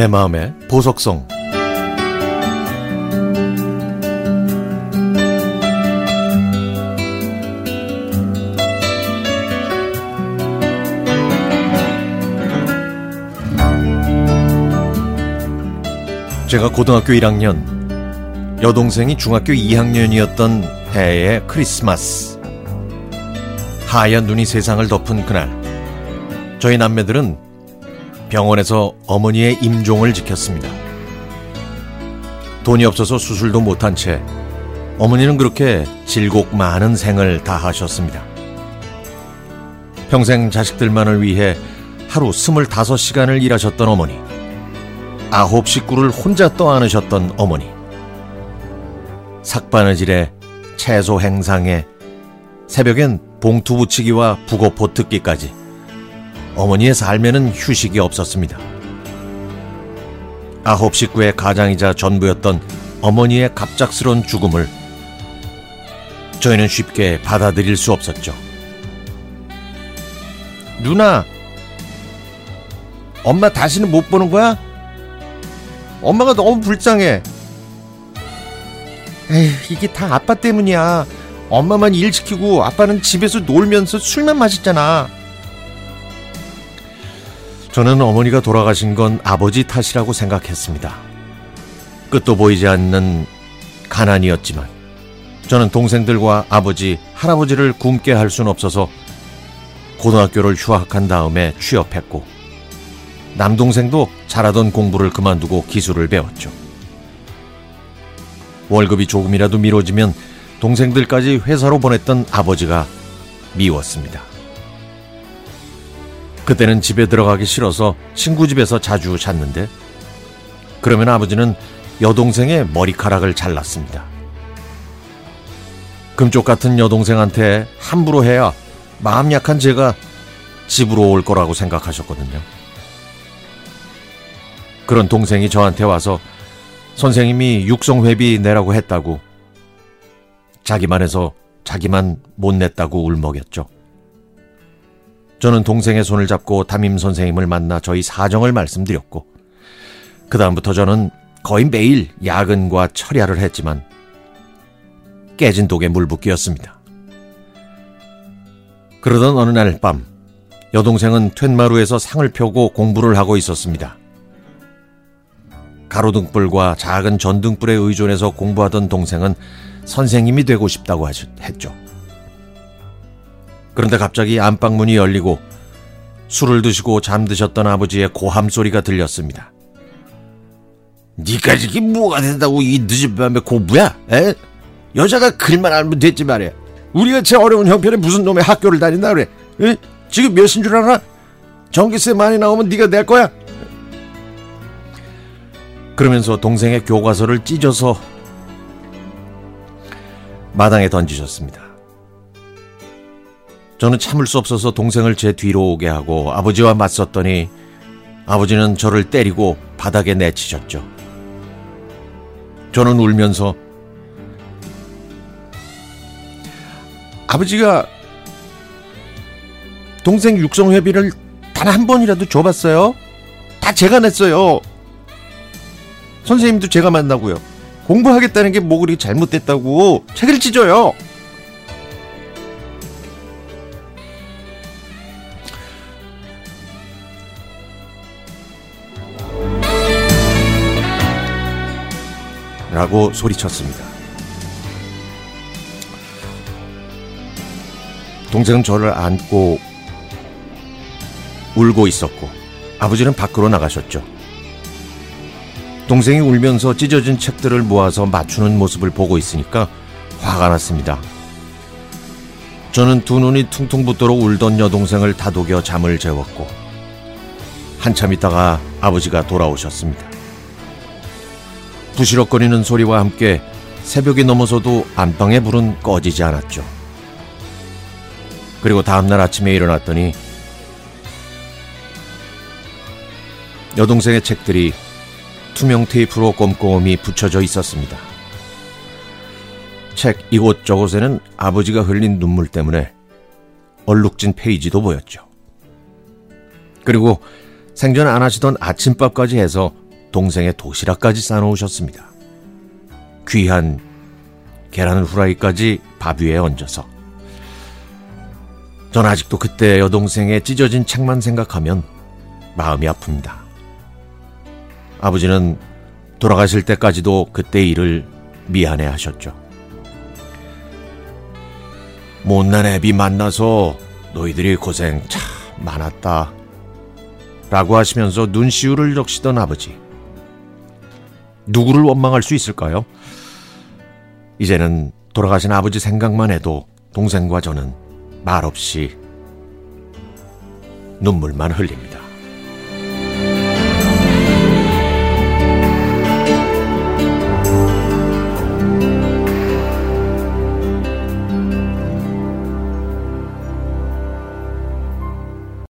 내 마음의 보석성 제가 고등학교 1학년, 여동생이 중학교 2학년이었던 해의 크리스마스. 하얀 눈이 세상을 덮은 그날, 저희 남매들은 병원에서 어머니의 임종을 지켰습니다. 돈이 없어서 수술도 못한 채 어머니는 그렇게 질곡 많은 생을 다 하셨습니다. 평생 자식들만을 위해 하루 25시간을 일하셨던 어머니. 아홉 식구를 혼자 떠안으셨던 어머니. 삭바느질에 채소 행상에 새벽엔 봉투 붙이기와 북어포 듣기까지 어머니의 삶에는 휴식이 없었습니다. 아홉 식구의 가장이자 전부였던 어머니의 갑작스런 죽음을 저희는 쉽게 받아들일 수 없었죠. 누나, 엄마 다시는 못 보는 거야? 엄마가 너무 불쌍해. 에휴, 이게 다 아빠 때문이야. 엄마만 일 시키고 아빠는 집에서 놀면서 술만 마셨잖아. 저는 어머니가 돌아가신 건 아버지 탓이라고 생각했습니다. 끝도 보이지 않는 가난이었지만 저는 동생들과 아버지, 할아버지를 굶게 할 수는 없어서 고등학교를 휴학한 다음에 취업했고 남동생도 잘하던 공부를 그만두고 기술을 배웠죠. 월급이 조금이라도 미뤄지면 동생들까지 회사로 보냈던 아버지가 미웠습니다. 그때는 집에 들어가기 싫어서 친구 집에서 자주 잤는데 그러면 아버지는 여동생의 머리카락을 잘랐습니다. 금쪽 같은 여동생한테 함부로 해야 마음 약한 제가 집으로 올 거라고 생각하셨거든요. 그런 동생이 저한테 와서 선생님이 육성회비 내라고 했다고 자기만 해서 자기만 못 냈다고 울먹였죠. 저는 동생의 손을 잡고 담임 선생님을 만나 저희 사정을 말씀드렸고 그다음부터 저는 거의 매일 야근과 철야를 했지만 깨진 독에 물붓기였습니다. 그러던 어느 날 밤 여동생은 툇마루에서 상을 펴고 공부를 하고 있었습니다. 가로등불과 작은 전등불에 의존해서 공부하던 동생은 선생님이 되고 싶다고 했죠. 그런데 갑자기 안방문이 열리고 술을 드시고 잠드셨던 아버지의 고함 소리가 들렸습니다. 니까 이게 뭐가 된다고 이 늦은 밤에 공부야? 에? 여자가 글만 알면 됐지 말이야. 우리가 제 어려운 형편에 무슨 놈의 학교를 다닌다 그래? 에? 지금 몇인 줄 알아? 전기세 많이 나오면 네가 낼 거야. 그러면서 동생의 교과서를 찢어서 마당에 던지셨습니다. 저는 참을 수 없어서 동생을 제 뒤로 오게 하고 아버지와 맞섰더니 아버지는 저를 때리고 바닥에 내치셨죠. 저는 울면서 아버지가 동생 육성회비를 단 한 번이라도 줘봤어요? 다 제가 냈어요. 선생님도 제가 만나고요. 공부하겠다는 게 뭐 그리 잘못됐다고 책을 찢어요. 라고 소리쳤습니다. 동생은 저를 안고 울고 있었고 아버지는 밖으로 나가셨죠. 동생이 울면서 찢어진 책들을 모아서 맞추는 모습을 보고 있으니까 화가 났습니다. 저는 두 눈이 퉁퉁 붓도록 울던 여동생을 다독여 잠을 재웠고 한참 있다가 아버지가 돌아오셨습니다. 부시럭거리는 소리와 함께 새벽이 넘어서도 안방의 불은 꺼지지 않았죠. 그리고 다음날 아침에 일어났더니 여동생의 책들이 투명 테이프로 꼼꼼히 붙여져 있었습니다. 책 이곳저곳에는 아버지가 흘린 눈물 때문에 얼룩진 페이지도 보였죠. 그리고 생전 안 하시던 아침밥까지 해서 동생의 도시락까지 싸놓으셨습니다. 귀한 계란 후라이까지 밥 위에 얹어서. 전 아직도 그때 여동생의 찢어진 책만 생각하면 마음이 아픕니다. 아버지는 돌아가실 때까지도 그때 일을 미안해 하셨죠. 못난 애비 만나서 너희들이 고생 참 많았다. 라고 하시면서 눈시울을 적시던 아버지. 누구를 원망할 수 있을까요? 이제는 돌아가신 아버지 생각만 해도 동생과 저는 말없이 눈물만 흘립니다.